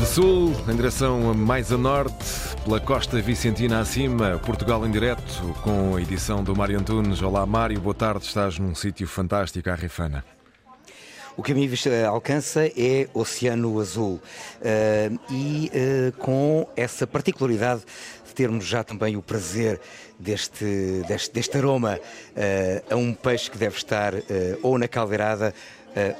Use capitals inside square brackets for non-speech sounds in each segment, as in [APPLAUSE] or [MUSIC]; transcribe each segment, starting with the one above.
De sul, em direção mais a norte, pela costa vicentina acima, Portugal em direto, com a edição do Mário Antunes. Olá, Mário, boa tarde. Estás num sítio fantástico, a Rifana. O que a minha vista alcança é Oceano Azul uh, e uh, com essa particularidade de termos já também o prazer deste, deste, deste aroma uh, a um peixe que deve estar ou na caldeirada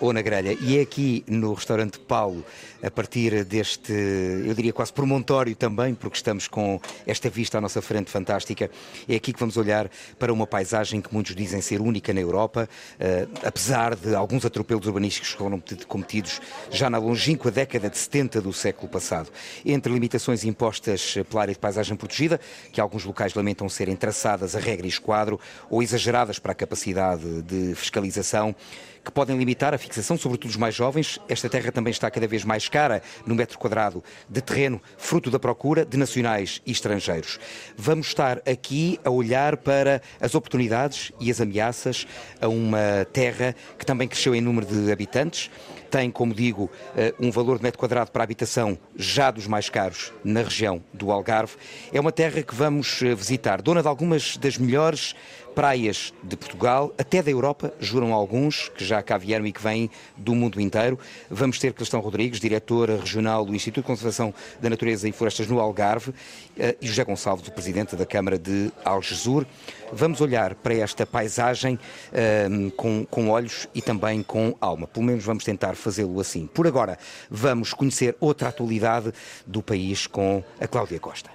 ou na grelha. E é aqui no restaurante Paulo, a partir deste, eu diria quase promontório também, porque estamos com esta vista à nossa frente fantástica, é aqui que vamos olhar para uma paisagem que muitos dizem ser única na Europa, uh, apesar de alguns atropelos urbanísticos que foram cometidos já na longínqua década de 70 do século passado. Entre limitações impostas pela área de paisagem protegida, que alguns locais lamentam serem traçadas a regra e esquadro, ou exageradas para a capacidade de fiscalização, que podem limitar a fixação, sobretudo os mais jovens. Esta terra também está cada vez mais cara no metro quadrado de terreno, fruto da procura de nacionais e estrangeiros. Vamos estar aqui a olhar para as oportunidades e as ameaças a uma terra que também cresceu em número de habitantes, tem, como digo, eh, um valor de metro quadrado para habitação já dos mais caros na região do Algarve. É uma terra que vamos eh, visitar, dona de algumas das melhores praias de Portugal, até da Europa, juram alguns, que já cá vieram e que vêm do mundo inteiro. Vamos ter Cristão Rodrigues, diretora regional do Instituto de Conservação da Natureza e Florestas no Algarve, eh, e José Gonçalves, o presidente da Câmara de Algesur. Vamos olhar para esta paisagem um, com, com olhos e também com alma. Pelo menos vamos tentar fazê-lo assim. Por agora, vamos conhecer outra atualidade do país com a Cláudia Costa.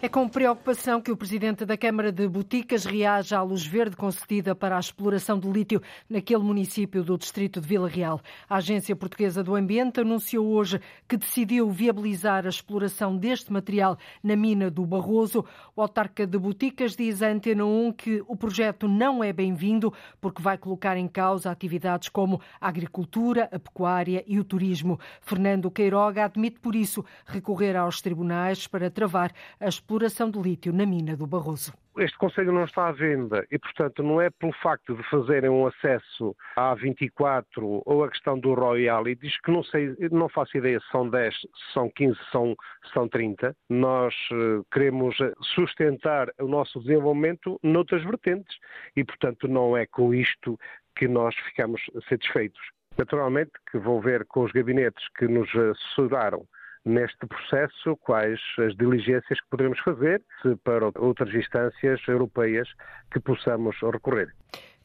É com preocupação que o presidente da Câmara de Boticas reage à luz verde concedida para a exploração de lítio naquele município do distrito de Vila Real. A Agência Portuguesa do Ambiente anunciou hoje que decidiu viabilizar a exploração deste material na mina do Barroso. O autarca de Boticas diz à Antena 1 que o projeto não é bem-vindo porque vai colocar em causa atividades como a agricultura, a pecuária e o turismo. Fernando Queiroga admite, por isso, recorrer aos tribunais para travar a exploração de lítio na mina do Barroso. Este Conselho não está à venda e, portanto, não é pelo facto de fazerem um acesso à 24 ou a questão do Royal e diz que não sei, não faço ideia se são 10, se são 15, se são, se são 30. Nós uh, queremos sustentar o nosso desenvolvimento noutras vertentes e, portanto, não é com isto que nós ficamos satisfeitos. Naturalmente que vou ver com os gabinetes que nos assessoraram neste processo quais as diligências que poderemos fazer para outras instâncias europeias que possamos recorrer.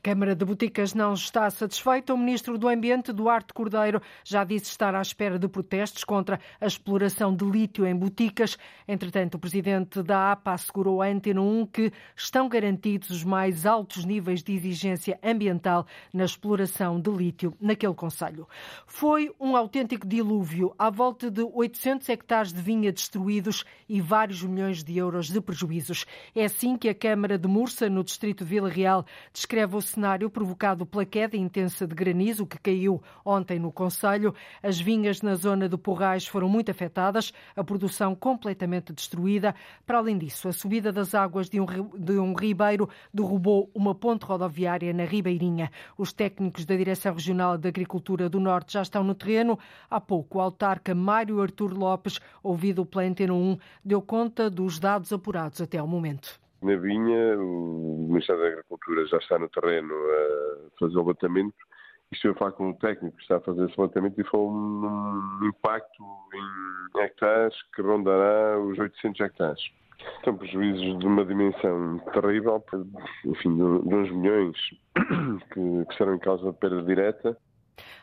Câmara de Boticas não está satisfeita. O ministro do Ambiente, Duarte Cordeiro, já disse estar à espera de protestos contra a exploração de lítio em Boticas. Entretanto, o presidente da APA assegurou à Antena 1 que estão garantidos os mais altos níveis de exigência ambiental na exploração de lítio naquele conselho. Foi um autêntico dilúvio, à volta de 800 hectares de vinha destruídos e vários milhões de euros de prejuízos. É assim que a Câmara de Mursa, no distrito de Vila Real, descreve o cenário provocado pela queda intensa de granizo que caiu ontem no Conselho. As vinhas na zona de Porrais foram muito afetadas, a produção completamente destruída. Para além disso, a subida das águas de um, de um ribeiro derrubou uma ponte rodoviária na Ribeirinha. Os técnicos da Direção Regional de Agricultura do Norte já estão no terreno. Há pouco, o autarca Mário Artur Lopes, ouvido pela Antena 1, deu conta dos dados apurados até ao momento na vinha, o Ministério da Agricultura já está no terreno a fazer o levantamento. Estou a falar com o técnico que está a fazer esse levantamento e foi um impacto em hectares que rondará os 800 hectares. São prejuízos de uma dimensão terrível, enfim, de, uns milhões que, que serão em causa de perda direta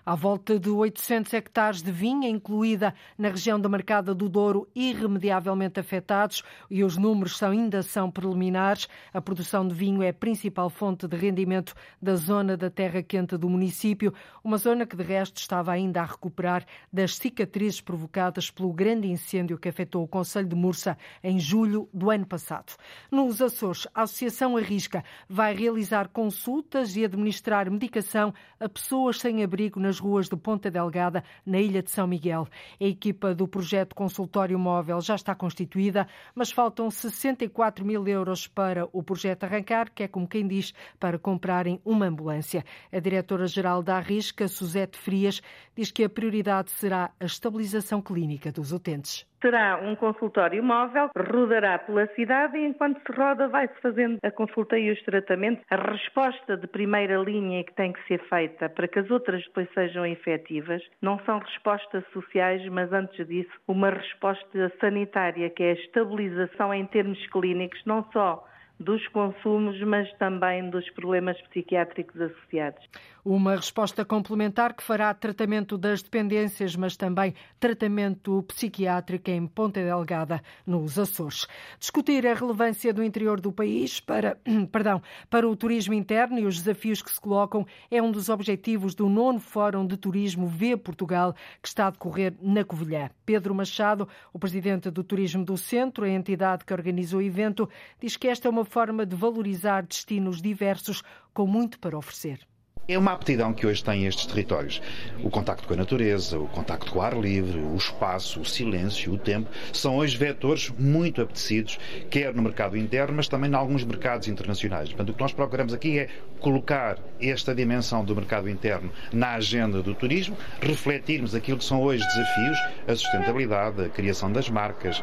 à volta de 800 hectares de vinha, incluída na região da Marcada do Douro, irremediavelmente afetados e os números ainda são preliminares. A produção de vinho é a principal fonte de rendimento da zona da terra quente do município, uma zona que de resto estava ainda a recuperar das cicatrizes provocadas pelo grande incêndio que afetou o Conselho de Mursa em julho do ano passado. Nos Açores, a Associação Arrisca vai realizar consultas e administrar medicação a pessoas sem abrigo nas nas ruas de Ponta Delgada, na ilha de São Miguel. A equipa do projeto Consultório Móvel já está constituída, mas faltam 64 mil euros para o projeto arrancar, que é como quem diz, para comprarem uma ambulância. A diretora-geral da Arrisca, Suzete Frias, diz que a prioridade será a estabilização clínica dos utentes terá um consultório móvel, rodará pela cidade e enquanto se roda vai-se fazendo a consulta e os tratamentos. A resposta de primeira linha que tem que ser feita para que as outras depois sejam efetivas não são respostas sociais, mas antes disso uma resposta sanitária, que é a estabilização em termos clínicos, não só dos consumos, mas também dos problemas psiquiátricos associados. Uma resposta complementar que fará tratamento das dependências, mas também tratamento psiquiátrico em Ponta Delgada, nos Açores. Discutir a relevância do interior do país para, [CLEARS THROAT] perdão, para o turismo interno e os desafios que se colocam é um dos objetivos do nono Fórum de Turismo V Portugal, que está a decorrer na Covilhã. Pedro Machado, o presidente do Turismo do Centro, a entidade que organizou o evento, diz que esta é uma forma de valorizar destinos diversos com muito para oferecer. É uma aptidão que hoje têm estes territórios. O contacto com a natureza, o contacto com o ar livre, o espaço, o silêncio, o tempo, são hoje vetores muito apetecidos, quer no mercado interno, mas também em alguns mercados internacionais. Portanto, o que nós procuramos aqui é colocar esta dimensão do mercado interno na agenda do turismo, refletirmos aquilo que são hoje desafios, a sustentabilidade, a criação das marcas,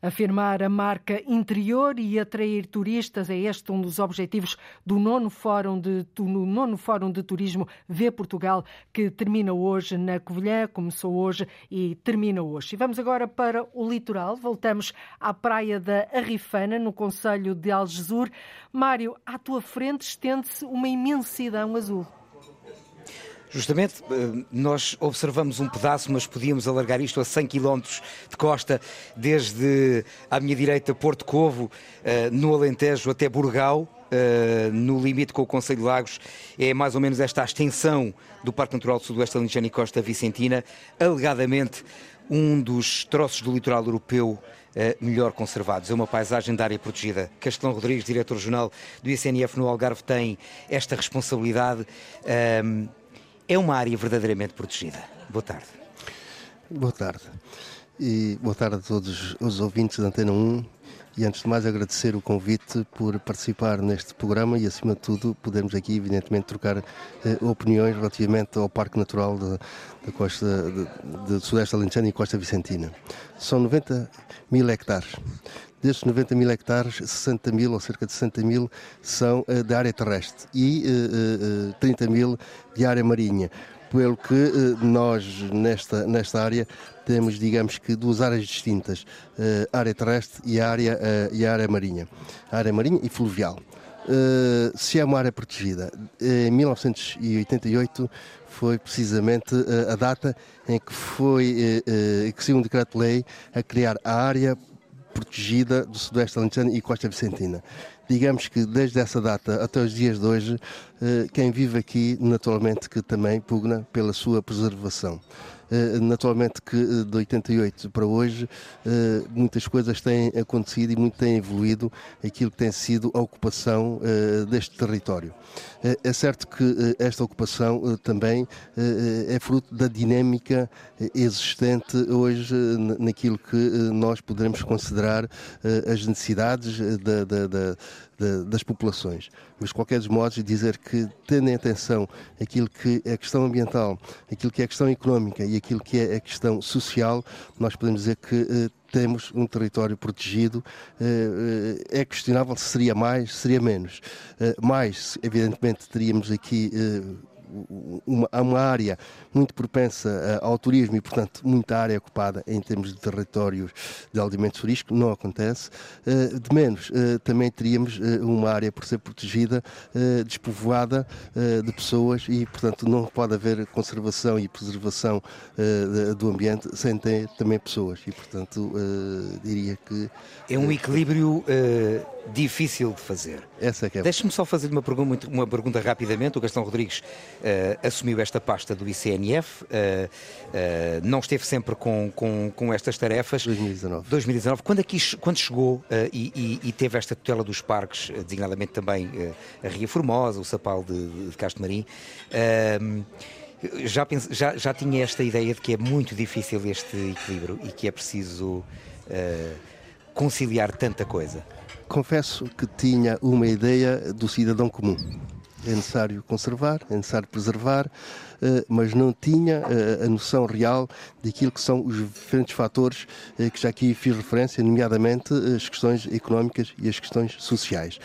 Afirmar a marca interior e atrair turistas é este um dos objetivos do nono Fórum de, nono Fórum de Turismo V Portugal, que termina hoje na Covilhã, começou hoje e termina hoje. E vamos agora para o litoral, voltamos à praia da Arrifana, no Conselho de Algesur. Mário, à tua frente estende-se uma imensidão azul. Justamente, eh, nós observamos um pedaço, mas podíamos alargar isto a 100 km de costa, desde à minha direita Porto Covo, eh, no Alentejo até Burgal, eh, no limite com o Conselho de Lagos, é mais ou menos esta a extensão do Parque Natural do Sudoeste Alentejano e Costa Vicentina, alegadamente um dos troços do litoral europeu melhor conservados. É uma paisagem da área protegida. Castelão Rodrigues, diretor-jornal do ICNF no Algarve, tem esta responsabilidade. Ehm, é uma área verdadeiramente protegida. Boa tarde. Boa tarde. E boa tarde a todos os ouvintes da Antena 1 e antes de mais agradecer o convite por participar neste programa e acima de tudo podermos aqui evidentemente trocar eh, opiniões relativamente ao Parque Natural da costa de, de Sudeste Alentejano e Costa Vicentina. São 90 mil hectares. Destes 90 mil hectares, 60 mil ou cerca de 60 mil são uh, de área terrestre e uh, uh, 30 mil de área marinha. Pelo que nós, nesta, nesta área, temos, digamos que, duas áreas distintas: área terrestre e área, e área marinha. Área marinha e fluvial. se é uma área protegida, em 1988 foi precisamente a data em que foi que saiu um decreto-lei a criar a área protegida do Sudoeste Alentejano e Costa Vicentina. Digamos que desde essa data até os dias de hoje, eh, quem vive aqui naturalmente que também pugna pela sua preservação. Eh, naturalmente que eh, de 88 para hoje eh, muitas coisas têm acontecido e muito tem evoluído aquilo que tem sido a ocupação deste território. É certo que esta ocupação também é fruto da dinâmica existente hoje naquilo que nós poderemos considerar as necessidades da, da, da das populações. Mas, de qualquer dos modos, dizer que, tendo em atenção aquilo que é a questão ambiental, aquilo que é a questão económica e aquilo que é a questão social, nós podemos dizer que eh, temos um território protegido. Eh, eh, é questionável se seria mais, seria menos. mais, evidentemente, teríamos aqui uma, uma área muito propensa eh, ao turismo e, portanto, muita área ocupada em termos de territórios de alimentos turísticos, não acontece. Eh, de menos, eh, também teríamos uma área por ser protegida, despovoada de pessoas e, portanto, não pode haver conservação e preservação do ambiente sem ter também pessoas e, portanto, diria que... É um equilíbrio difícil de fazer. Essa é que é. Deixe-me só fazer uma pergunta, uma pergunta rapidamente. O Gastão Rodrigues uh, assumiu esta pasta do ICNF, uh, uh, não esteve sempre com, com, com estas tarefas. 2019. 2019. Quando, aqui, quando chegou e, e, e, teve esta tutela dos parques, designadamente também a Ria Formosa, o Sapal de, de Castro Marim, Já, pense, já, já tinha esta ideia de que é muito difícil este equilíbrio e que é preciso uh, conciliar tanta coisa? Confesso que tinha uma ideia do cidadão comum. É necessário conservar, é necessário preservar, eh, mas não tinha eh, a noção real daquilo que são os diferentes fatores eh, que já aqui fiz referência, nomeadamente as questões económicas e as questões sociais.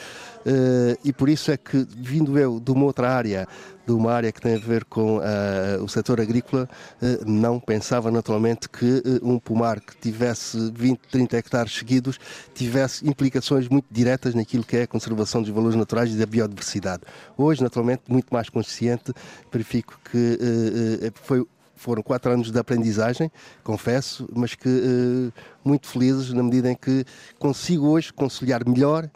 E por isso é que, vindo eu de uma outra área, de uma área que tem a ver com uh, o setor agrícola, uh, não pensava naturalmente que uh, um pomar que tivesse 20, 30 hectares seguidos tivesse implicações muito diretas naquilo que é a conservação dos valores naturais e da biodiversidade. Hoje, naturalmente, muito mais consciente, verifico que foi foram quatro anos de aprendizagem, confesso, mas que muito felizes na medida em que consigo hoje conciliar melhor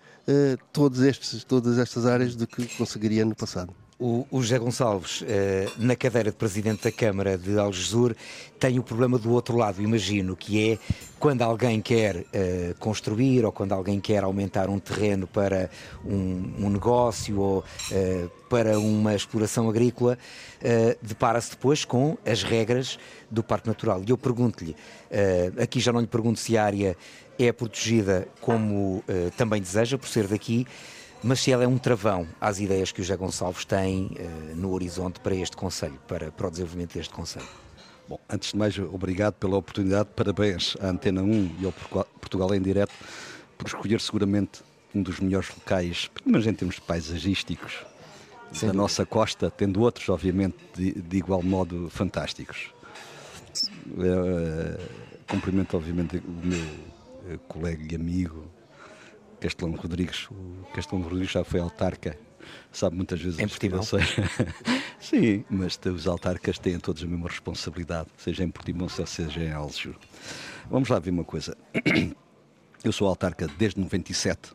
todos estes, todas estas áreas do que conseguiria no passado. O, o José Gonçalves, eh, na cadeira de Presidente da Câmara de Algesur, tem o problema do outro lado, imagino, que é quando alguém quer eh, construir ou quando alguém quer aumentar um terreno para um, um negócio ou eh, para uma exploração agrícola, depara-se depois com as regras do Parque Natural. E eu pergunto-lhe, aqui já não lhe pergunto se a área é protegida como também deseja, por ser daqui, mas se ela é um travão às ideias que o José Gonçalves tem uh, no horizonte para este Conselho, para, para o desenvolvimento deste Conselho. Bom, antes de mais, obrigado pela oportunidade, parabéns à Antena 1 e ao Portugal em Direto por escolher seguramente um dos melhores locais, mas em termos paisagísticos, Sem da dúvida. nossa costa, tendo outros, obviamente, de, de igual modo fantásticos. Uh, cumprimento, obviamente, o meu uh, colega e amigo, Castelão Rodrigues. O Castelão Rodrigues já foi autarca, sabe muitas vezes. Em Portimão? [LAUGHS] Sim, mas os autarcas têm todos a mesma responsabilidade, seja em Portimão, seja em Algesur. Vamos lá ver uma coisa. [CLEARS THROAT] Eu sou autarca desde 97.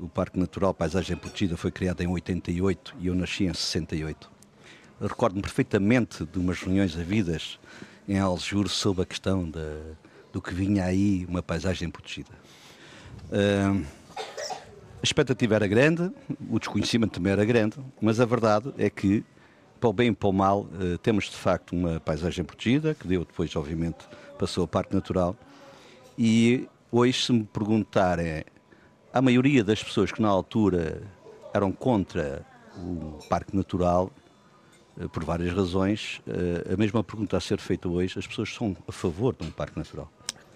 O Parque Natural Paisagem Protegida foi criado em 88 e eu nasci em 68. Recordo-me perfeitamente de umas reuniões havidas em Algesur sobre a questão de, do que vinha aí uma paisagem protegida. A expectativa era grande, o desconhecimento também era grande, mas a verdade é que, para o bem e para o mal, uh, temos de facto uma paisagem protegida, que deu depois, obviamente, passou ao Parque Natural. E hoje, se me perguntarem, a maioria das pessoas que na altura eram contra o Parque Natural, uh, por várias razões, uh, a mesma pergunta a ser feita hoje, as pessoas são a favor de um Parque Natural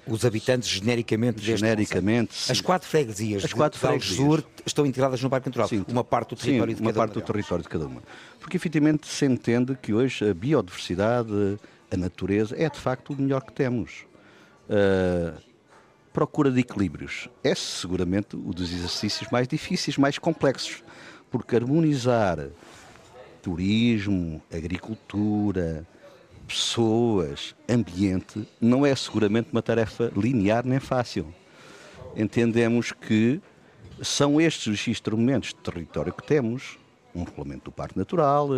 os habitantes genericamente genericamente as quatro freguesias as quatro freguesias. Estão integradas no Parque Natural. Sim, uma parte do território sim, de cada uma parte do território de cada uma. Porque efetivamente se entende que hoje a biodiversidade a natureza é de facto o melhor que temos. Uh, procura de equilíbrios. É seguramente um dos exercícios mais difíceis mais complexos. Porque harmonizar turismo agricultura pessoas, ambiente, não é seguramente uma tarefa linear nem fácil. Entendemos que são estes os instrumentos de território que temos, um regulamento do Parque Natural,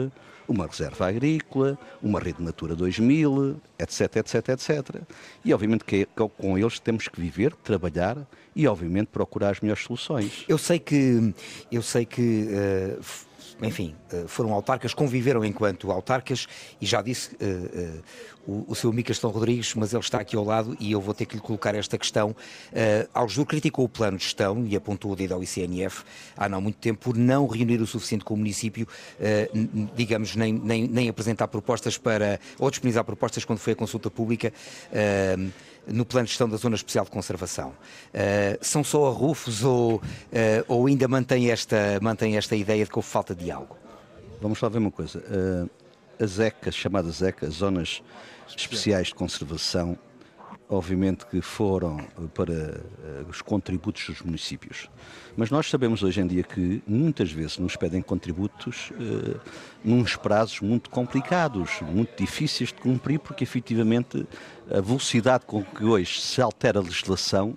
uma reserva agrícola, uma rede Natura 2000, etc, etc, etc. E obviamente que com eles temos que viver, trabalhar e obviamente procurar as melhores soluções. Eu sei que eu sei que uh enfim, eh, foram autarcas, conviveram enquanto autarcas e já disse uh, uh, o, o seu amigo Castão Rodrigues, mas ele está aqui ao lado e eu vou ter que lhe colocar esta questão. Uh, Aljur criticou o plano de gestão e apontou o dedo ao ICNF há não muito tempo por não reunir o suficiente com o município, uh, digamos, nem, nem, nem apresentar propostas para, ou disponibilizar propostas quando foi a consulta pública. No plano de gestão da Zona Especial de Conservação. Uh, são só arrufos ou, uh, ou ainda mantém esta, mantém esta ideia de que houve falta de algo? Vamos lá ver uma coisa. Uh, as ECAs, chamadas ECAs, Zonas Especiais de Conservação, obviamente que foram para os contributos dos municípios. Mas nós sabemos hoje em dia que muitas vezes nos pedem contributos uh, nos prazos muito complicados, muito difíceis de cumprir, porque efetivamente a velocidade com que hoje se altera a legislação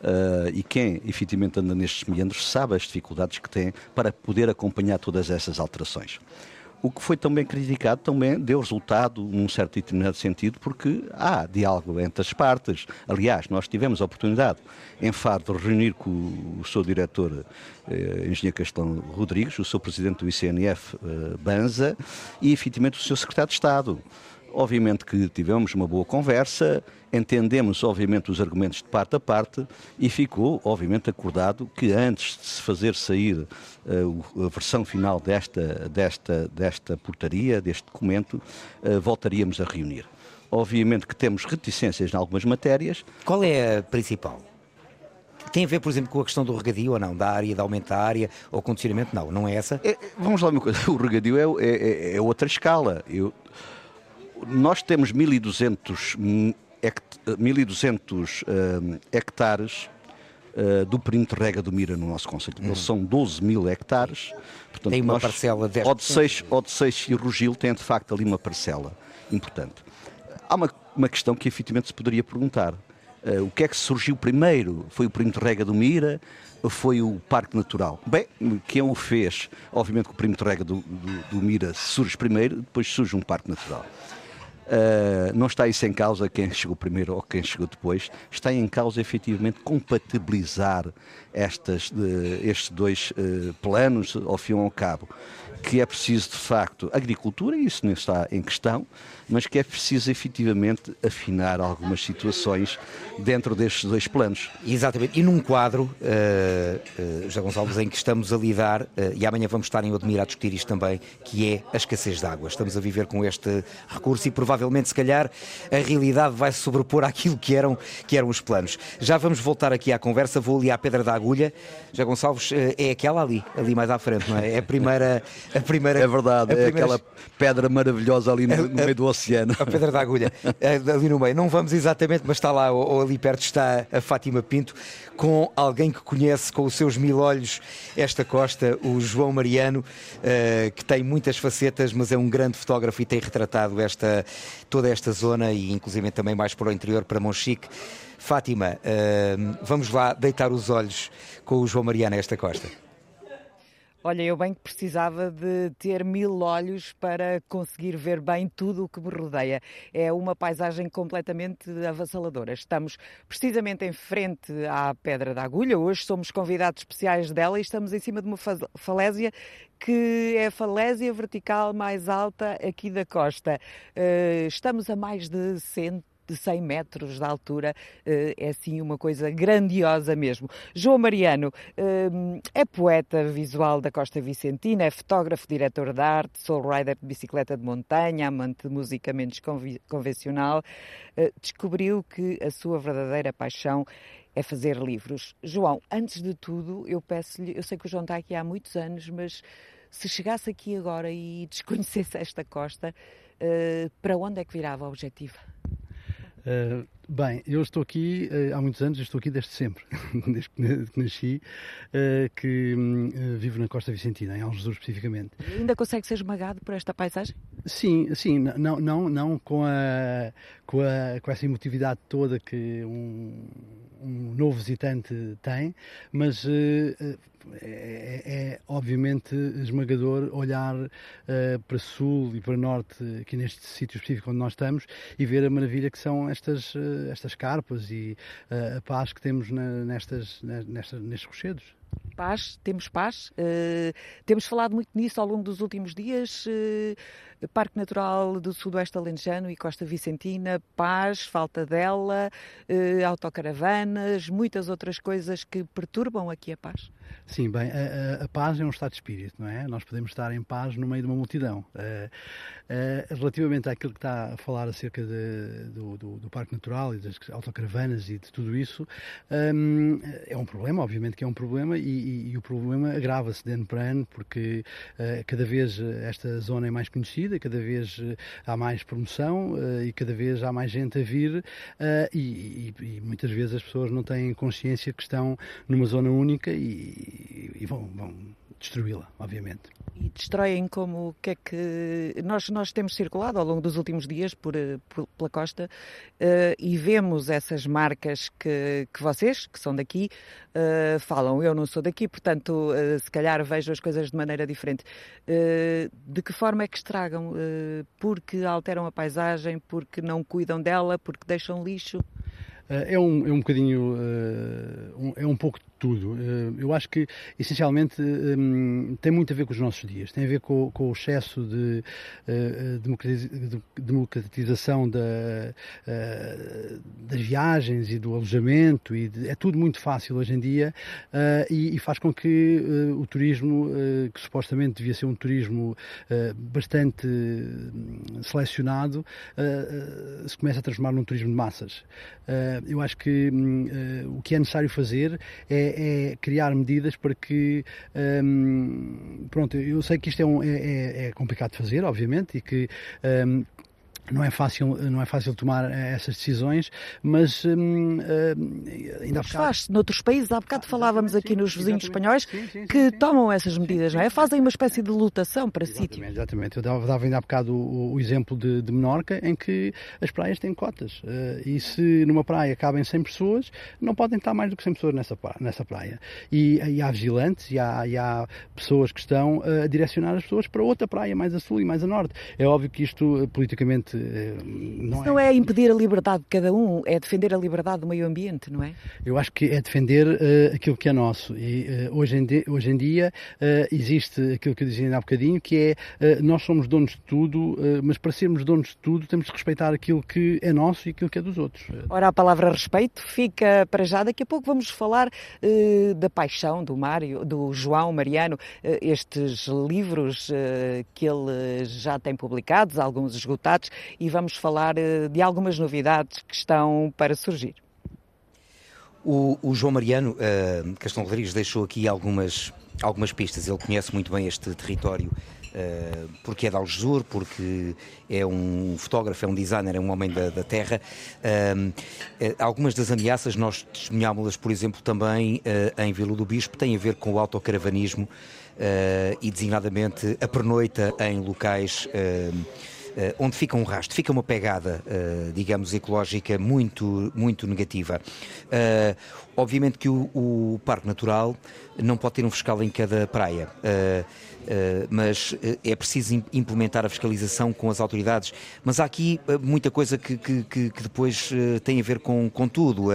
Uh, e quem efetivamente anda nestes meandros sabe as dificuldades que tem para poder acompanhar todas essas alterações. O que foi também criticado também deu resultado num certo e determinado sentido, porque há diálogo entre as partes. Aliás, nós tivemos a oportunidade em Faro de reunir com o seu diretor, eh, engenheiro Castelão Rodrigues, o seu presidente do ICNF, eh, Banza, e efetivamente o seu secretário de Estado. Obviamente que tivemos uma boa conversa, entendemos, obviamente, os argumentos de parte a parte e ficou, obviamente, acordado que antes de se fazer sair uh, a versão final desta, desta, desta portaria, deste documento, uh, voltaríamos a reunir. Obviamente que temos reticências em algumas matérias. Qual é a principal? Tem a ver, por exemplo, com a questão do regadio ou não? Da área, de aumentar a área ou condicionamento? Não, não é essa? É, vamos lá uma coisa. [LAUGHS] O regadio é, é, é outra escala. Eu, nós temos 1.200 1.200 uh, hectares uh, do perímetro rega do Mira no nosso Conselho. Uhum. Eles são 12 mil hectares. Portanto, Tem uma nós, parcela de Odisseis, Odisseis e Rogil têm de facto ali uma parcela importante. Há uma, uma questão que efetivamente se poderia perguntar. Uh, o que é que surgiu primeiro? Foi o perímetro rega do Mira? Foi o Parque Natural? Bem, quem o fez, obviamente que o perímetro rega do, do, do Mira surge primeiro, depois surge um Parque Natural. Uh, não está isso em causa quem chegou primeiro ou quem chegou depois, está em causa efetivamente compatibilizar estas, uh, estes dois uh, planos ao fim e ao cabo que é preciso, de facto, agricultura, isso não está em questão, mas que é preciso efetivamente afinar algumas situações dentro destes dois planos. Exatamente, e num quadro, uh, uh, José Gonçalves, em que estamos a lidar, uh, e amanhã vamos estar em Odmir a discutir isto também, que é a escassez de água. Estamos a viver com este recurso e provavelmente, se calhar, a realidade vai se sobrepor àquilo que eram, que eram os planos. Já vamos voltar aqui à conversa, vou ali à Pedra da Agulha. José Gonçalves, é aquela ali, ali mais à frente, não é? É a primeira a primeira. É verdade, é primeira... aquela pedra maravilhosa ali no, [LAUGHS] no meio do oceano. A pedra da agulha, [LAUGHS] é, ali no meio. Não vamos exatamente, mas está lá, ou, ali perto está a Fátima Pinto, com alguém que conhece com os seus mil olhos esta costa, o João Mariano, uh, que tem muitas facetas, mas é um grande fotógrafo e tem retratado esta, toda esta zona e inclusive também mais para o interior, para Monchique. Fátima, uh, vamos lá deitar os olhos com o João Mariano a esta costa. Olha, eu bem que precisava de ter mil olhos para conseguir ver bem tudo o que me rodeia. É uma paisagem completamente avassaladora. Estamos precisamente em frente à Pedra da Agulha. Hoje somos convidados especiais dela e estamos em cima de uma falésia que é a falésia vertical mais alta aqui da costa. Eh, estamos a mais de 100 de 100 metros de altura, eh, é assim uma coisa grandiosa mesmo. João Mariano eh, é poeta visual da Costa Vicentina, é fotógrafo, diretor de arte, soul rider de bicicleta de montanha, amante de música menos convencional. Eh, descobriu que a sua verdadeira paixão é fazer livros. João, antes de tudo, eu peço-lhe, eu sei que o João está aqui há muitos anos, mas se chegasse aqui agora e [LAUGHS] desconhecesse esta costa, para onde é que virava o objetivo? Uh, bem, eu estou aqui uh, há muitos anos, estou aqui desde sempre, [LAUGHS] desde que nasci, uh, que vivo na Costa Vicentina, em Algesur especificamente. E ainda consegue ser esmagado por esta paisagem? Sim, sim, não, não, não com, a, com, a, com essa emotividade toda que um, um novo visitante tem, mas é, é, obviamente esmagador olhar uh, para sul e para norte, aqui neste sítio específico onde nós estamos, e ver a maravilha que são estas, uh, estas carpas e uh, a paz que temos na, nestas, nestas, nestes rochedos. Paz, temos paz. temos falado muito nisso ao longo dos últimos dias. Parque Natural do Sudoeste Alentejano e Costa Vicentina, paz, falta dela, autocaravanas, muitas outras coisas que perturbam aqui a paz. Sim, bem, a, a, paz é um estado de espírito, não é? Nós podemos estar em paz no meio de uma multidão. Uh, uh, relativamente àquilo que está a falar acerca de, do, do, do, Parque Natural e das autocaravanas e de tudo isso, um, é um problema, obviamente que é um problema, e, e, e o problema agrava-se de ano para ano, porque uh, cada vez esta zona é mais conhecida, cada vez há mais promoção e cada vez há mais gente a vir, e, e muitas vezes as pessoas não têm consciência que estão numa zona única e e, vão, vão destruí-la, obviamente. E destroem como o que é que nós nós temos circulado ao longo dos últimos dias por, eh, por pela costa uh, e vemos essas marcas que, que vocês que são daqui uh, falam. Eu não sou daqui, portanto uh, se calhar vejo as coisas de maneira diferente. de que forma é que estragam? porque alteram a paisagem? Porque não cuidam dela? Porque deixam lixo? É um, é um bocadinho, um, é um pouco tudo. Eh, eu acho que, essencialmente, hum, tem muito a ver com os nossos dias. Tem a ver com, com o excesso de eh, democratização da, eh, das viagens e do alojamento. E de, é tudo muito fácil hoje em dia e, e faz com que o turismo, que supostamente devia ser um turismo bastante hum, selecionado, se comece a transformar num turismo de massas. Eu acho que hum, o que é necessário fazer é é, criar medidas para que, um, pronto, eu sei que isto é, um, é, é, é complicado de fazer, obviamente, e que um, não é fácil não é fácil tomar eh, essas decisões mas hum, uh, ainda mas faz noutros países. Há bocado falávamos aqui nos vizinhos espanhóis sim, sim, que tomam essas medidas não é? fazem uma espécie de lotação para sítios. exatamente. Eu dava ainda há bocado o, o exemplo de, de, Menorca em que as praias têm cotas uh, e se numa praia cabem 100 pessoas não podem estar mais do que 100 pessoas nessa nessa praia. E, e há vigilantes e há, e há pessoas que estão a direcionar as pessoas para outra praia mais a sul e mais a norte. É óbvio que isto politicamente eh, não, não é... é... impedir a liberdade de cada um, é defender a liberdade do meio ambiente, não é? Eu acho que é defender uh, aquilo que é nosso. E uh, hoje, em dia, hoje em dia uh, existe aquilo que eu dizia há bocadinho, que é nós somos donos de tudo, mas para sermos donos de tudo temos de respeitar aquilo que é nosso e aquilo que é dos outros. Ora, a palavra respeito fica para já. Daqui a pouco vamos falar da paixão do Mário, do João Mariano, estes livros que ele já tem publicados, alguns esgotados, e vamos falar eh, de algumas novidades que estão para surgir. O, o João Mariano uh, Castão Rodrigues deixou aqui algumas, algumas pistas. Ele conhece muito bem este território Uh, porque é de Algesur, porque é um fotógrafo, é um designer, é um homem da, da terra. Uh, algumas das ameaças nós testemunhámos-las, por exemplo, também em Vila do Bispo, têm a ver com o autocaravanismo e designadamente a pernoita em locais eh, onde fica um rastro, fica uma pegada, eh, digamos, ecológica muito, muito negativa. Eh, obviamente que o, o Parque Natural não pode ter um fiscal em cada praia. Mas é preciso implementar a fiscalização com as autoridades. Mas há aqui muita coisa que, que, que, depois tem a ver com, com tudo.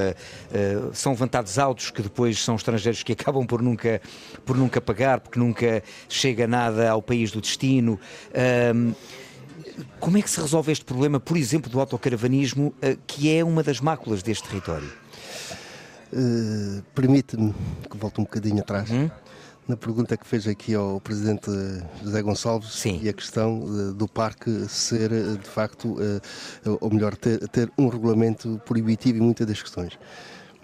são levantados autos que depois são estrangeiros que [LAUGHS] acabam por nunca, por nunca pagar, porque nunca chega nada ao país do destino. Como é que se resolve este problema, por exemplo, do autocaravanismo, eh, que é uma das máculas deste território? Uh, Permite-me que volte um bocadinho atrás. Hum? Na pergunta que fez aqui ao Presidente José Gonçalves Sim. e a questão uh, do parque ser, de facto, uh, ou melhor, ter, ter, um regulamento proibitivo em muitas das questões.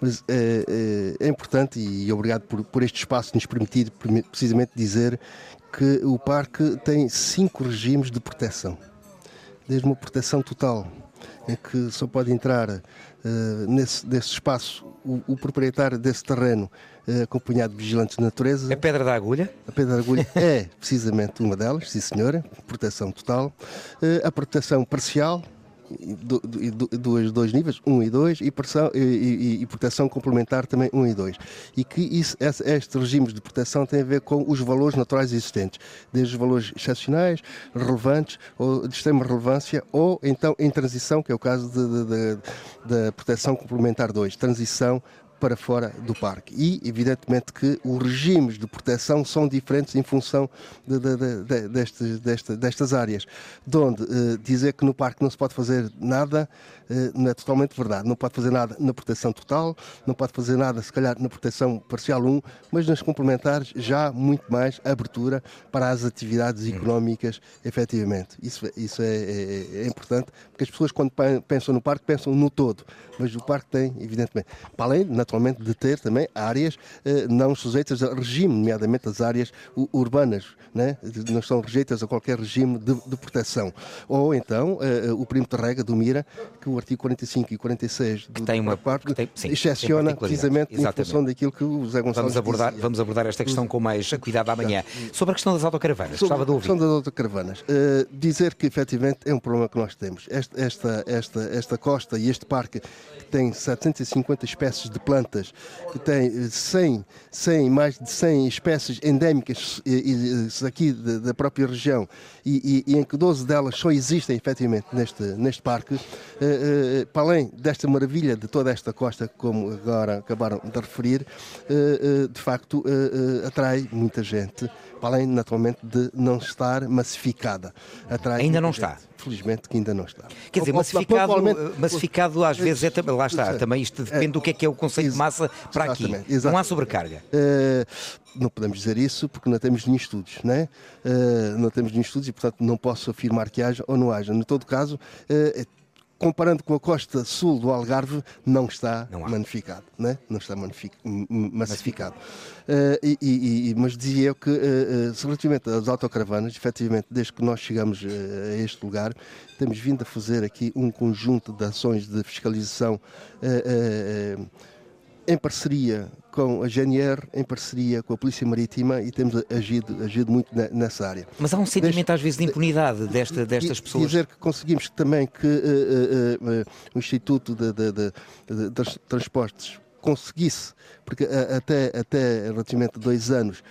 Mas é, é importante e obrigado por, por este espaço nos permitir precisamente dizer que o parque tem cinco regimes de proteção desde uma proteção total, em que só pode entrar uh, nesse, nesse espaço o, o, proprietário desse terreno uh, acompanhado de vigilantes de natureza. A Pedra da Agulha? A Pedra da Agulha [LAUGHS] é precisamente uma delas, sim senhora, proteção total. Uh, a proteção parcial, dois, dois níveis, 1 um e 2, e, e, e, proteção complementar também 1 um e 2. E que isso, estes regimes de proteção têm a ver com os valores naturais existentes, desde os valores excepcionais, relevantes, ou de extrema relevância, ou então em transição, que é o caso da proteção complementar 2, transição para fora do parque. E, evidentemente, que os regimes de proteção são diferentes em função de, de, de, destas, destas, áreas. De onde uh, dizer que no parque não se pode fazer nada uh, não é totalmente verdade. Não pode fazer nada na proteção total, não pode fazer nada, se calhar, na proteção parcial 1, mas nas complementares já muito mais abertura para as atividades económicas, efetivamente. Isso, isso é, é, é importante, porque as pessoas, quando pensam no parque, pensam no todo. Mas o parque tem, evidentemente, para além, naturalmente, naturalmente, de ter também áreas eh, não sujeitas a regime, nomeadamente as áreas urbanas, né? não estão rejeitas a qualquer regime de, de proteção. Ou então eh, o perímetro de rega do Mira, que o artigo 45 e 46 do, que tem uma parte tem, sim, excepciona precisamente Exatamente. em função daquilo que o José Gonçalves vamos abordar, dizia. vamos abordar esta questão com mais cuidado amanhã. Sobre a questão das autocaravanas, Sobre gostava de ouvir. A questão das autocaravanas. Uh, dizer que efetivamente é um problema que nós temos. Esta, esta, esta, esta costa e este parque que tem 750 espécies de plantas, que tem 100, 100 mais de 100 espécies endémicas aqui da própria região e, e, e, em que 12 delas só existem efetivamente neste, neste parque, uh, para além desta maravilha de toda esta costa, como agora acabaram de referir, de facto atrai muita gente, para além naturalmente de não estar massificada. Atrai ainda não gente. está felizmente que ainda não está. Quer dizer, massificado, massificado às vezes é também, lá está, também isto depende do que é que é o conceito de massa para aqui. Não há sobrecarga. Uh, não podemos dizer isso porque não temos nenhum estudos, não é? Uh, não temos nenhum estudos e, portanto, não posso afirmar que haja ou não haja. No todo caso, uh, comparando com a costa sul do Algarve, não está não magnificado, né? não está massificado. Uh, e, e, mas dizia eu que, uh, relativamente às autocaravanas, efetivamente, desde que nós chegamos a este lugar, temos vindo a fazer aqui um conjunto de ações de fiscalização em parceria com a GNR, em parceria com a Polícia Marítima e temos agido, agido muito nessa área. Mas há um sentimento Deste, às vezes de impunidade desta, destas pessoas. Dizer que conseguimos também que uh, uh, uh, o Instituto de, de, de, de Transportes conseguisse, porque até, até relativamente dois anos,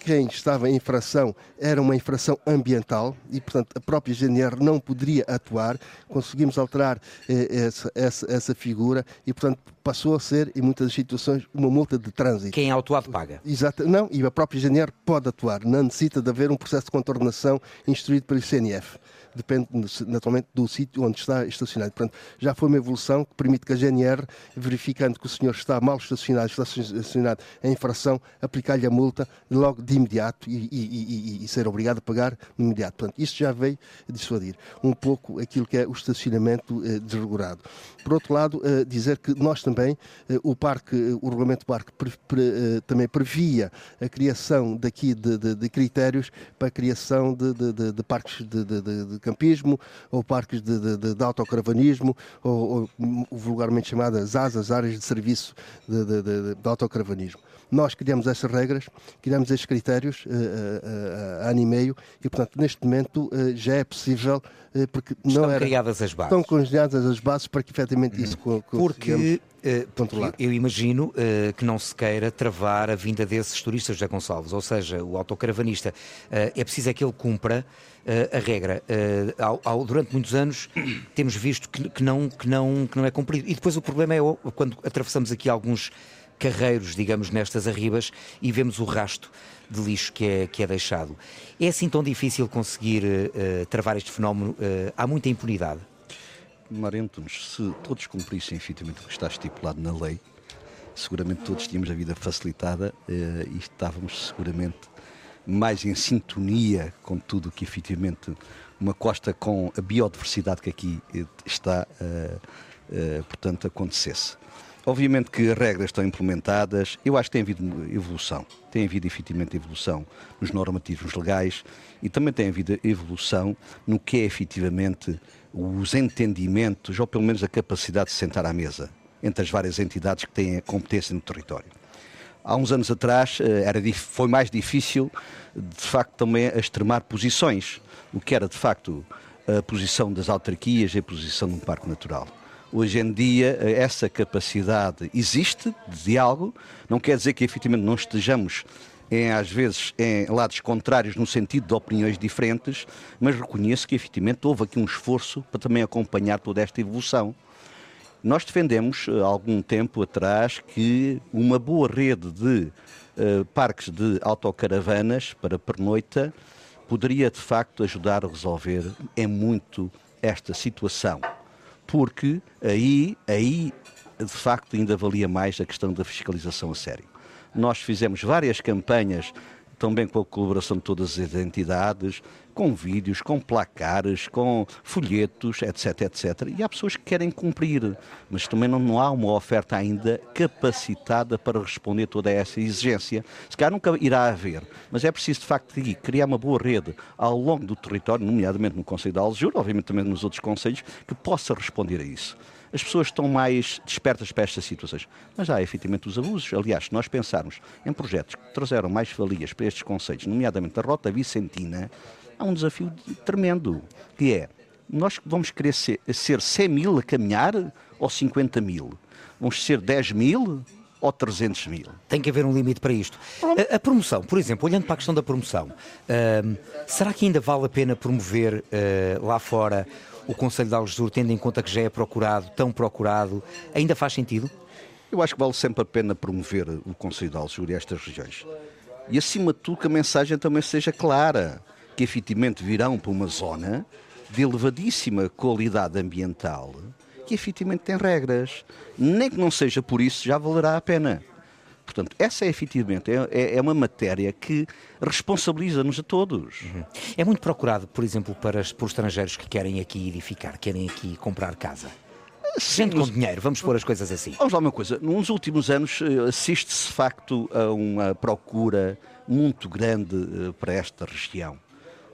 quem estava em infração era uma infração ambiental e, portanto, a própria GNR não poderia atuar. Conseguimos alterar essa, essa, essa figura e, portanto, passou a ser, em muitas situações, uma multa de trânsito. Quem é autuado paga. Exato. Não, e a própria GNR pode atuar. Não necessita de haver um processo de contornação instruído pelo CNF depende naturalmente do sítio onde está estacionado. Portanto, já foi uma evolução que permite que a GNR, verificando que o senhor está mal estacionado, está estacionado em infração, aplicar-lhe a multa logo de imediato e, e, e, e, ser obrigado a pagar de imediato. Portanto, isto já veio dissuadir um pouco aquilo que é o estacionamento eh, desregulado. Por outro lado, eh, dizer que nós também, eh, o parque, eh, o regulamento do parque pre, pre, eh, também previa a criação daqui de, de, de critérios para a criação de, de parques de, de campismo ou parques de, de, de, de autocaravanismo ou, ou, vulgarmente chamadas ASAS, áreas de serviço de, de, de autocaravanismo. Nós criamos essas regras, criamos esses critérios uh, uh, há ano e meio e, portanto, neste momento uh, já é possível, porque estão não era, criadas as bases. Estão criadas as bases para que efetivamente isso uhum. Porque Uh, eu imagino uh, que não se queira travar a vinda desses turistas de Gonçalves, ou seja, o autocaravanista uh, é preciso é que ele cumpra a regra. Ao, ao, durante muitos anos [COUGHS] temos visto que, que, não, que, não, que não é cumprido. E depois o problema é quando atravessamos aqui alguns carreiros, digamos, nestas arribas e vemos o rasto de lixo que é, que é deixado. É assim tão difícil conseguir travar este fenómeno? Há muita impunidade? Antunes, se todos cumprissem efetivamente o que está estipulado na lei, seguramente todos tínhamos a vida facilitada uh, e estávamos seguramente mais em sintonia com tudo que efetivamente uma costa com a biodiversidade que aqui está, portanto, acontecesse. Obviamente que as regras estão implementadas, eu acho que tem havido evolução, tem havido efetivamente evolução nos normativos legais e também tem havido evolução no que é efetivamente os entendimentos ou pelo menos a capacidade de sentar à mesa entre as várias entidades que têm a competência no território. Há uns anos atrás eh, era, foi mais difícil, de facto, também extremar posições, o que era, de facto, a posição das autarquias e a posição um parque natural. Hoje em dia, eh, essa capacidade existe de diálogo, não quer dizer que efetivamente não estejamos em, às vezes em lados contrários no sentido de opiniões diferentes, mas reconheço que efetivamente houve aqui um esforço para também acompanhar toda esta evolução. Nós defendemos, há eh, algum tempo atrás, que uma boa rede de uh, parques de autocaravanas para pernoita poderia de facto ajudar a resolver em muito esta situação porque aí, aí de facto ainda valia mais a questão da fiscalização a sério. Nós fizemos várias campanhas, também com a colaboração de todas as entidades, com vídeos, com placares, com folhetos, etc, etc. E há pessoas que querem cumprir, mas também não, não há uma oferta ainda capacitada para responder toda essa exigência. Se calhar nunca irá haver, mas é preciso de facto criar uma boa rede ao longo do território, nomeadamente no Conselho de Aljur, obviamente também nos outros conselhos, que possa responder a isso as pessoas estão mais despertas para estas situações. Mas há efetivamente os abusos. Aliás, se nós pensarmos em projetos que trouxeram mais valias para estes conceitos, nomeadamente a Rota Vicentina, há um desafio tremendo, que é, nós vamos querer ser, ser 100 mil a caminhar ou 50 mil? Vamos ser 10 mil ou 300 mil. Tem que haver um limite para isto. A, a promoção, por exemplo, olhando para a questão da promoção, uh, será que ainda vale a pena promover uh, lá fora o Conselho de Algesur, tendo em conta que já é procurado, tão procurado? Ainda faz sentido? Eu acho que vale sempre a pena promover o Conselho de Algesur e estas regiões. E acima de tudo que a mensagem também seja clara, que efetivamente virão para uma zona de elevadíssima qualidade ambiental, que efetivamente tem regras. Nem que não seja por isso, já valerá a pena. Portanto, essa é efetivamente é, é, uma matéria que responsabiliza-nos a todos. Uhum. É muito procurado, por exemplo, para, por estrangeiros que querem aqui edificar, querem aqui comprar casa. Sim, Gente com dinheiro, vamos pôr as coisas assim. Vamos lá uma coisa, nos últimos anos eh, assiste-se de facto a uma procura muito grande eh, para esta região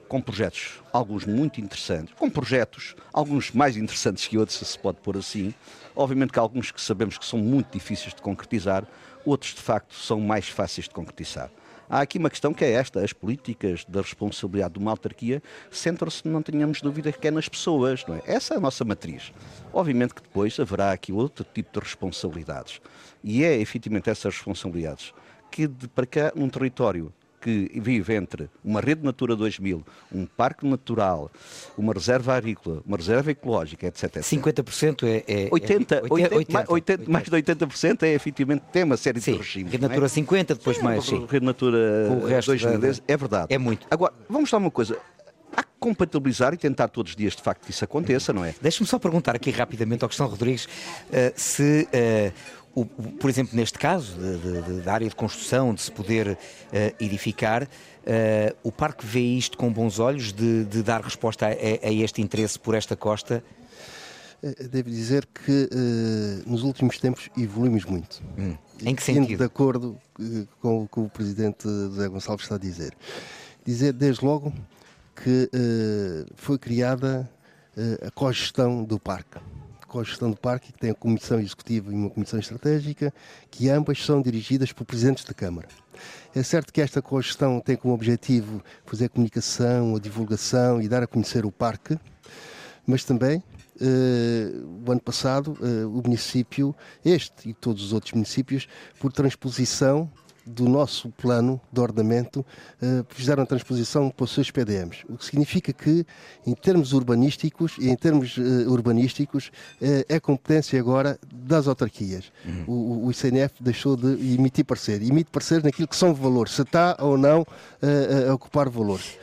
com projetos, alguns muito interessantes, com projetos, alguns mais interessantes que outros, se se pode pôr assim. Obviamente que há alguns que sabemos que são muito difíceis de concretizar, outros de facto são mais fáceis de concretizar. Há aqui uma questão que é esta: as políticas da responsabilidade de uma autarquia centram-se, não tenhamos dúvida, que é nas pessoas, não é? Essa é a nossa matriz. Obviamente que depois haverá aqui outro tipo de responsabilidades. E é efetivamente essas responsabilidades que, de, para cá, num território que vive entre uma rede Natura 2000, um parque natural, uma reserva agrícola, uma reserva ecológica, etc. etc. 50% é, é, 80, é 80, 80, mais, 80, mais de 80% é efetivamente tem uma série sim, de regimes. Rede Natura é? 50, depois sim, mais. Sim. Rede Natura o resto 2000, da... é verdade. É muito. Agora, vamos dar uma coisa há que compatibilizar e tentar todos os dias de facto que isso aconteça, não é? Deixe-me só perguntar aqui rapidamente ao Questão Rodrigues uh, se uh, o, por exemplo, neste caso, da área de construção, de se poder uh, edificar, uh, o Parque vê isto com bons olhos, de, de dar resposta a, a, este interesse por esta costa? Eh, devo dizer que uh, nos últimos tempos evoluímos muito. Hum. Em que sentido? De acordo com o que o Presidente José Gonçalves está a dizer. Dizer, desde logo, que foi criada a cogestão do parque a gestão do parque, que tem a comissão executiva e uma comissão estratégica, que ambas são dirigidas por presidentes da Câmara. É certo que esta cogestão tem como objetivo fazer a comunicação, a divulgação e dar a conhecer o parque, mas também eh, o ano passado eh, o município, este e todos os outros municípios, por transposição do nosso plano de ordenamento uh, fizeram a transposição para os seus PDMs, o que significa que, em termos urbanísticos e em termos uh, urbanísticos, uh, é competência agora das autarquias. Uhum. O, o, ICNF deixou de emitir parecer, emite parecer naquilo que são valores, se está ou não a ocupar valores.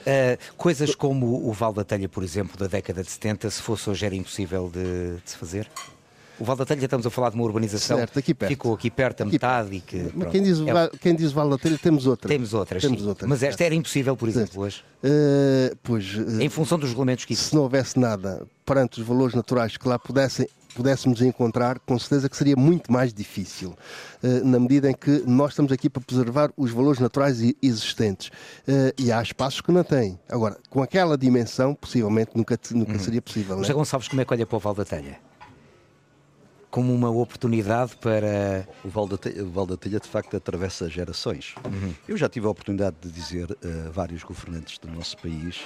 coisas como o Val da Telha, por exemplo, da década de 70, se fosse hoje era impossível de, de se fazer? O Val da Telha, estamos a falar de uma urbanização certo, aqui perto. ficou aqui perto, a metade. E que, quem diz, é... quem diz Val da Telha, temos outras. Temos outras, temos outras Mas esta era impossível, por exemplo, hoje? Uh, pois, uh, em função dos regulamentos que Se não houvesse nada perante os valores naturais que lá pudessem pudéssemos encontrar, com certeza que seria muito mais difícil, eh, na medida em que nós estamos aqui para preservar os valores naturais existentes. E há espaços que não têm. Agora, com aquela dimensão, possivelmente nunca, nunca uhum. seria possível. José Gonçalves, como é que olha para o Val da Telha? Como uma oportunidade para. O Val da Telha, Val da Telha de facto atravessa gerações. Uhum. Eu já tive a oportunidade de dizer a vários governantes do nosso país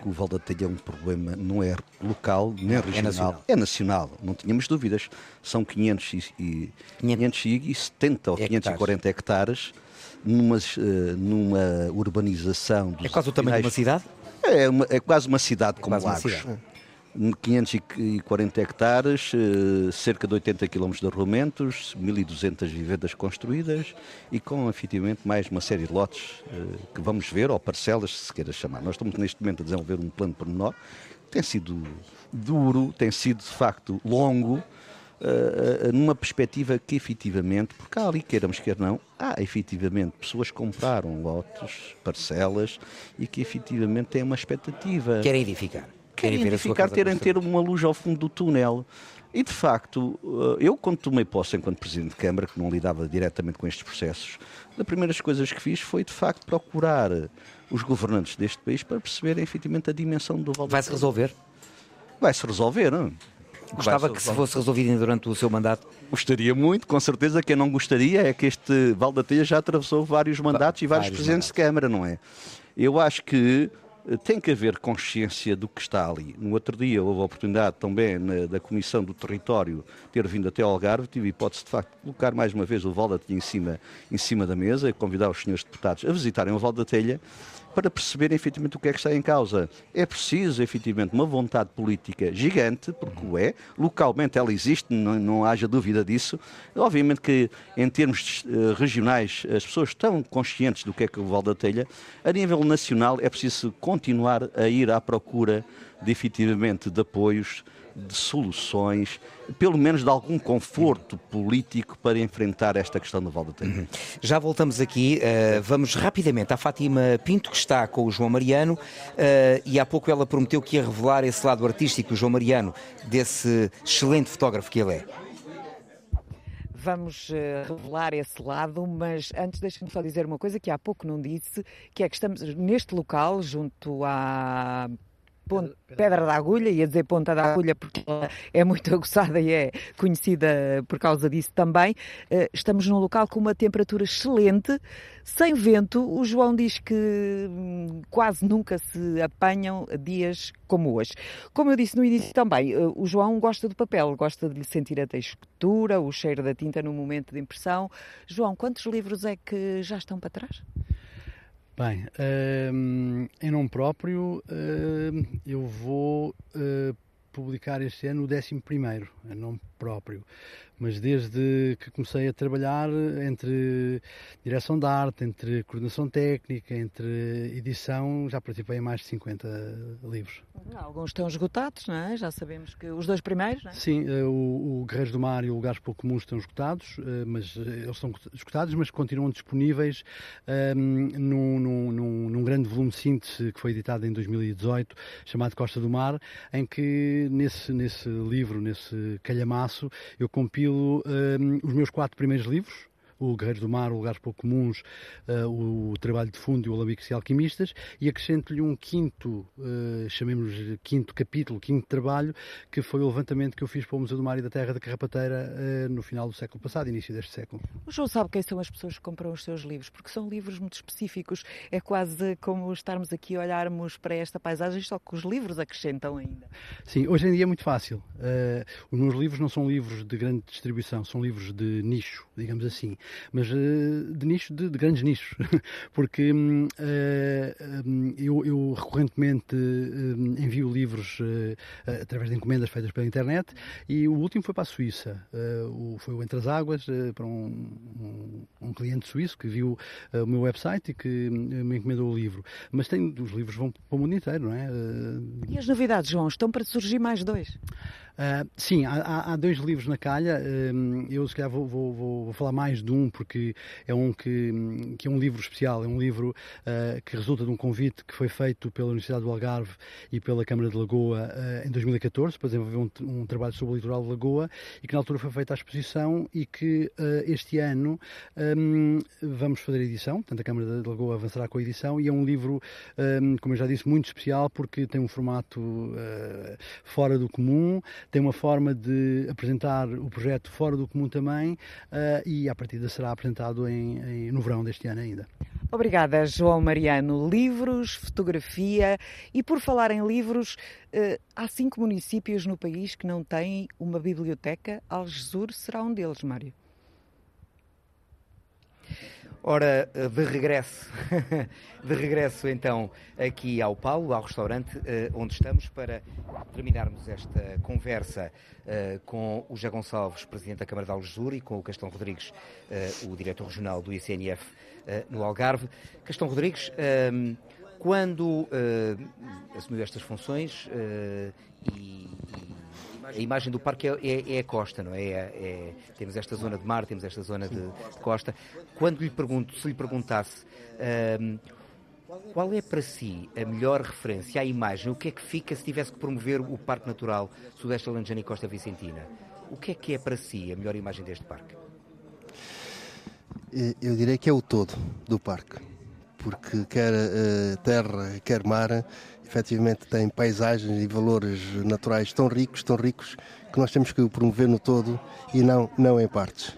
que o Val da Telha é um problema, não é local nem regional, é nacional. é nacional, não tínhamos dúvidas. São 500 e, 570 ou 540 hectares numa, eh, numa urbanização. É quase o tamanho de uma cidade? É, uma, é quase uma cidade é como Lagos. 540 hectares, eh, cerca de 80 km de arruamentos, 1.200 vivendas construídas e com efetivamente mais uma série de lotes eh, que vamos ver, ou parcelas, se queira chamar. Nós estamos neste momento a desenvolver um plano pormenor, tem sido duro, tem sido de facto longo, uh, numa perspectiva que efetivamente, porque há ali, queiramos quer não, há efetivamente pessoas que compraram lotes, parcelas e que efetivamente têm uma expectativa. Querem edificar. Querem, querem edificar, terem ter uma luz ao fundo do túnel. E de facto, eu quando tomei posse enquanto Presidente de Câmara, que não lidava diretamente com estes processos, das primeiras coisas que fiz foi de facto procurar os governantes deste país para perceberem efetivamente a dimensão do Val Vai-se resolver? Vai-se resolver, não? Gostava que se fosse resolvido durante o seu mandato? Gostaria muito, com certeza. Quem não gostaria é que este Val da Telha já atravessou vários mandatos e vários, presidentes mandatos. de Câmara, não é? Eu acho que eh, tem que haver consciência do que está ali. No outro dia houve a oportunidade também na, da Comissão do Território ter vindo até ao Algarve, tive a hipótese de facto de colocar mais uma vez o Val da Telha em cima, em cima da mesa e convidar os senhores deputados a visitarem o Val da Telha para perceber efetivamente o que é que está em causa. É preciso efetivamente uma vontade política gigante, porque o é, localmente ela existe, não, não haja dúvida disso. Obviamente que em termos uh, regionais as pessoas estão conscientes do que é que o Val da Telha. A nível nacional é preciso continuar a ir à procura de efetivamente de apoios de soluções, pelo menos de algum conforto político para enfrentar esta questão do Val do Tempo. Uhum. Já voltamos aqui, uh, vamos rapidamente à Fátima Pinto, que está com o João Mariano, uh, e há pouco ela prometeu que ia revelar esse lado artístico do João Mariano, desse excelente fotógrafo que ele é vamos uh, revelar esse lado, mas antes deixe-me só dizer uma coisa que há pouco não disse, que é que estamos neste local, junto à Ponto, pedra da agulha, ia dizer ponta da agulha porque ela é muito [LAUGHS] aguçada e é conhecida por causa disso também. Eh, estamos num local com uma temperatura excelente, sem vento. O João diz que hum, quase nunca se apanham dias como hoje. Como eu disse no início também, eh, o João gosta do papel, gosta de lhe sentir a textura, o cheiro da tinta no momento de impressão. João, quantos livros é que já estão para trás? Bem, um, em nome próprio, um, eu vou uh, publicar este ano o 11 primeiro, em nome próprio mas desde que comecei a trabalhar entre direção de arte, entre coordenação técnica, entre edição, já participei em mais de 50 livros. Alguns estão esgotados, não é? Já sabemos que os dois primeiros, não é? Sim, eh, o, o Guerreiros do Mar e o Lugares Pouco Comuns estão esgotados, eh, mas eh, eles estão esgotados, mas continuam disponíveis um, num, num, num, grande volume de síntese que foi editado em 2018, chamado Costa do Mar, em que nesse, nesse livro, nesse calhamaço, eu compilo um, os meus quatro primeiros livros, o Guerreiros do Mar, o Lugares Pouco Comuns, uh, o Trabalho de Fundo e o Alambiques e Alquimistas, e acrescento-lhe um quinto, uh, chamemos quinto capítulo, quinto trabalho, que foi o levantamento que eu fiz para o Museu do Mar e da Terra da Carrapateira uh, no final do século passado, início deste século. O João sabe quem são as pessoas que compram os seus livros, porque são livros muito específicos, é quase como estarmos aqui a olharmos para esta paisagem, só que os livros acrescentam ainda. Sim, hoje em dia é muito fácil. os meus livros não são livros de grande distribuição, são livros de nicho, digamos assim mas uh, de nicho, de, de, grandes nichos, [LAUGHS] porque uh, eu, eu, recorrentemente uh, envio livros através de encomendas feitas pela internet e o último foi para a Suíça, o, foi o Entre as Águas, para um, um, um, cliente suíço que viu o meu website e que me encomendou o livro. Mas tem, os livros vão para o mundo inteiro, não é? E as novidades, João? Estão para surgir mais dois? Uh, sim, há, há, dois livros na calha. Uh, eu, se calhar, vou, vou, vou, falar mais de um, porque é um que, que é um livro especial. É um livro uh, que resulta de um convite que foi feito pela Universidade do Algarve e pela Câmara de Lagoa em 2014 para desenvolver um, um, trabalho sobre o litoral de Lagoa e que na altura foi feita a exposição e que este ano um, vamos fazer a edição. Portanto, a Câmara de Lagoa avançará com a edição e é um livro, como eu já disse, muito especial porque tem um formato fora do comum tem uma forma de apresentar o projeto fora do comum também uh, e a partida será apresentado em, em, no verão deste ano ainda. Obrigada, João Mariano. Livros, fotografia e por falar em livros, uh, há cinco municípios no país que não têm uma biblioteca. Algesur será um deles, Mário. Ora, eh, de regresso, [LAUGHS] de regresso então aqui ao Paulo, ao restaurante eh, onde estamos, para terminarmos esta conversa eh, com o José Gonçalves, Presidente da Câmara de Algesur, e com o Castão Rodrigues, o Diretor Regional do ICNF no Algarve. Castão Rodrigues, quando assumiu estas funções e a imagem do parque é, é, é a costa, não é? é? é? Temos esta zona de mar, temos esta zona de, de costa. Quando lhe pergunto, se lhe perguntasse um, qual é para si a melhor referência à imagem, o que é que fica se tivesse que promover o Parque Natural Sudeste Alentejano e Costa Vicentina? O que é que é para si a melhor imagem deste parque? Eu diria que é o todo do parque, porque quer uh, terra, quer mar, efetivamente tem paisagens e valores naturais tão ricos, tão ricos, que nós temos que o promover no todo e não, não em partes.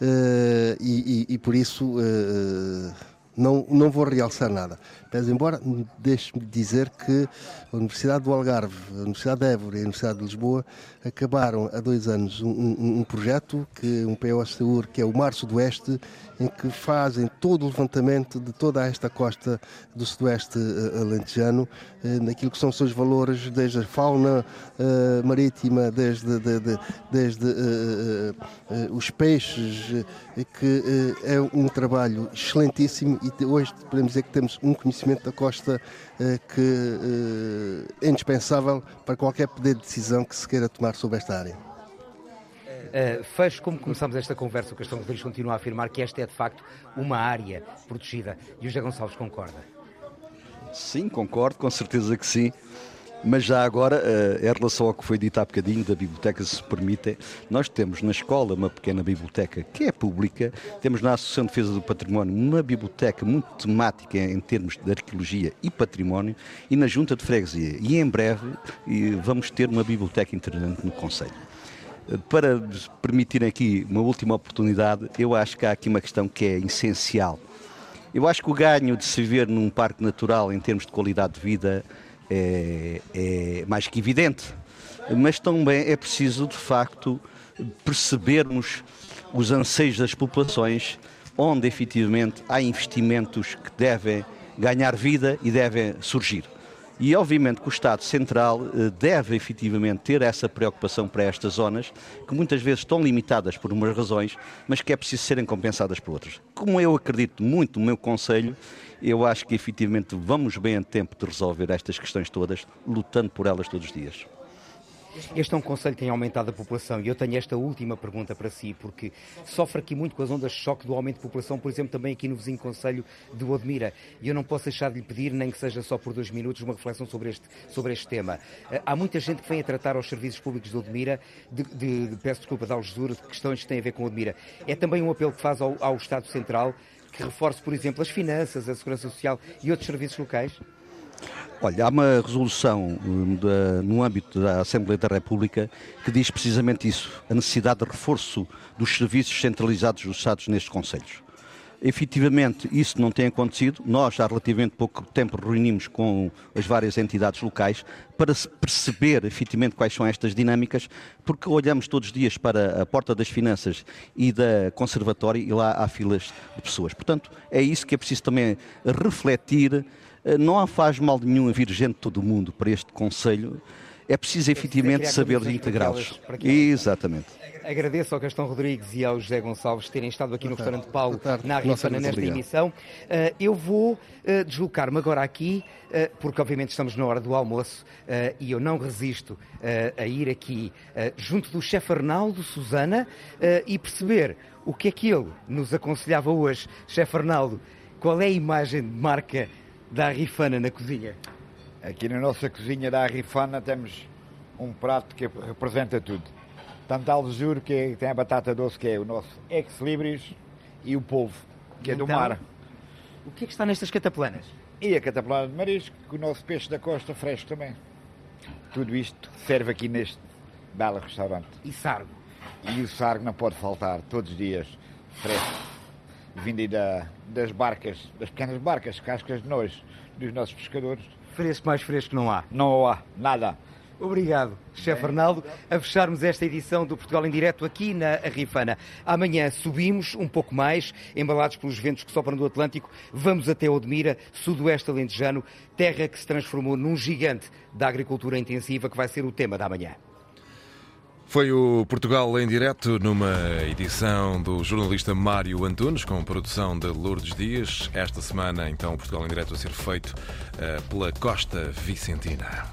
Uh, e, e, e, por isso uh, não, não vou realçar nada. Mas embora deixe-me dizer que a Universidade do Algarve, a Universidade de Évora e a Universidade de Lisboa acabaram há dois anos um, um, um projeto, que um POSTUR, que é o Mar Sudoeste, em que fazem todo o levantamento de toda esta costa do Sudoeste uh, alentejano, uh, naquilo que são os seus valores, desde a fauna uh, marítima, desde, de, de, desde os peixes, que é um trabalho excelentíssimo e hoje podemos dizer que temos um conhecimento da costa que é indispensável para qualquer poder de decisão que se queira tomar sobre esta área. Uh, fecho como começamos esta conversa, o Castelo Rodrigues continua a afirmar que esta é de facto uma área protegida. E o José Gonçalves concorda? Sim, concordo, com certeza que sim. Mas já agora, uh, em relação ao que foi dito há bocadinho da biblioteca, se permite, nós temos na escola uma pequena biblioteca que é pública, temos na Associação de Defesa do Património uma biblioteca muito temática em termos de arqueologia e património e na Junta de Freguesia. E em breve vamos ter uma biblioteca itinerante no Conselho. Para permitir aqui uma última oportunidade, eu acho que há aqui uma questão que é essencial. Eu acho que o ganho de se viver num parque natural em termos de qualidade de vida é, é mais que evidente, mas também é preciso, de facto, percebermos os anseios das populações, onde efetivamente há investimentos que devem ganhar vida e devem surgir. E obviamente que o Estado Central eh, deve efetivamente ter essa preocupação para estas zonas, que muitas vezes estão limitadas por umas razões, mas que é preciso serem compensadas por outras. Como eu acredito muito no meu Conselho, eu acho que efetivamente vamos bem a tempo de resolver estas questões todas, lutando por elas todos os dias. Este é um conselho que tem aumentado a população e eu tenho esta última pergunta para si, porque sofre aqui muito com as ondas de choque do aumento de população, por exemplo, também aqui no vizinho conselho de Odmira. E eu não posso deixar de lhe pedir, nem que seja só por dois minutos, uma reflexão sobre este, sobre este tema. Eh, há muita gente que vem a tratar aos serviços públicos de Odmira, de, de, de peço desculpa, de Algesura, de questões que têm a ver com Odmira. É também um apelo que faz ao, ao Estado Central que reforce, por exemplo, as finanças, a segurança social e outros serviços locais? Olha, há uma resolução hum, no âmbito da Assembleia da República que diz precisamente isso, a necessidade de reforço dos serviços centralizados dos Estados nestes Conselhos. Efetivamente, isso não tem acontecido. Nós, há relativamente pouco tempo, reunimos com as várias entidades locais para perceber efetivamente quais são estas dinâmicas, porque olhamos todos os dias para a porta das finanças e da conservatória e lá há filas de pessoas. Portanto, é isso que é preciso também refletir não faz mal nenhum vir gente de todo o mundo para este Conselho. É preciso efetivamente saber integrá-los. Exatamente. Agradeço ao Gastão Rodrigues e ao José Gonçalves terem estado aqui no restaurante Paulo, na Rifana, nesta obrigado. emissão. Uh, eu vou uh, deslocar-me agora aqui, uh, porque obviamente estamos na hora do almoço e eu não resisto a ir aqui junto do chefe Arnaldo Susana e perceber o que é que ele nos aconselhava hoje. Chefe Arnaldo, qual é a imagem de marca da Arrifana na cozinha? Aqui na nossa cozinha da Arrifana temos um prato que representa tudo. Tanto a que é, tem a batata doce, que é o nosso ex-libris, e o polvo, que então, é do então, mar. O que é que está nestas cataplanas? E a cataplana de marisco, com o nosso peixe da costa fresco também. Tudo isto serve aqui neste belo restaurante. E sargo? E o sargo não pode faltar, todos os dias, fresco vindo da, das barcas, das pequenas barcas, cascas de nós, dos nossos pescadores. Fresco mais fresco não há? Não há, nada. Obrigado, Chefe Arnaldo, a fecharmos esta edição do Portugal em Direto aqui na Rifana. Amanhã subimos um pouco mais, embalados pelos ventos que sopram do Atlântico, vamos até Odmira, sudoeste alentejano, terra que se transformou num gigante da agricultura intensiva que vai ser o tema da manhã. Foi o Portugal em direto numa edição do jornalista Mário Antunes, com produção de Lourdes Dias. Esta semana, então, o Portugal em direto a ser feito uh, pela Costa Vicentina.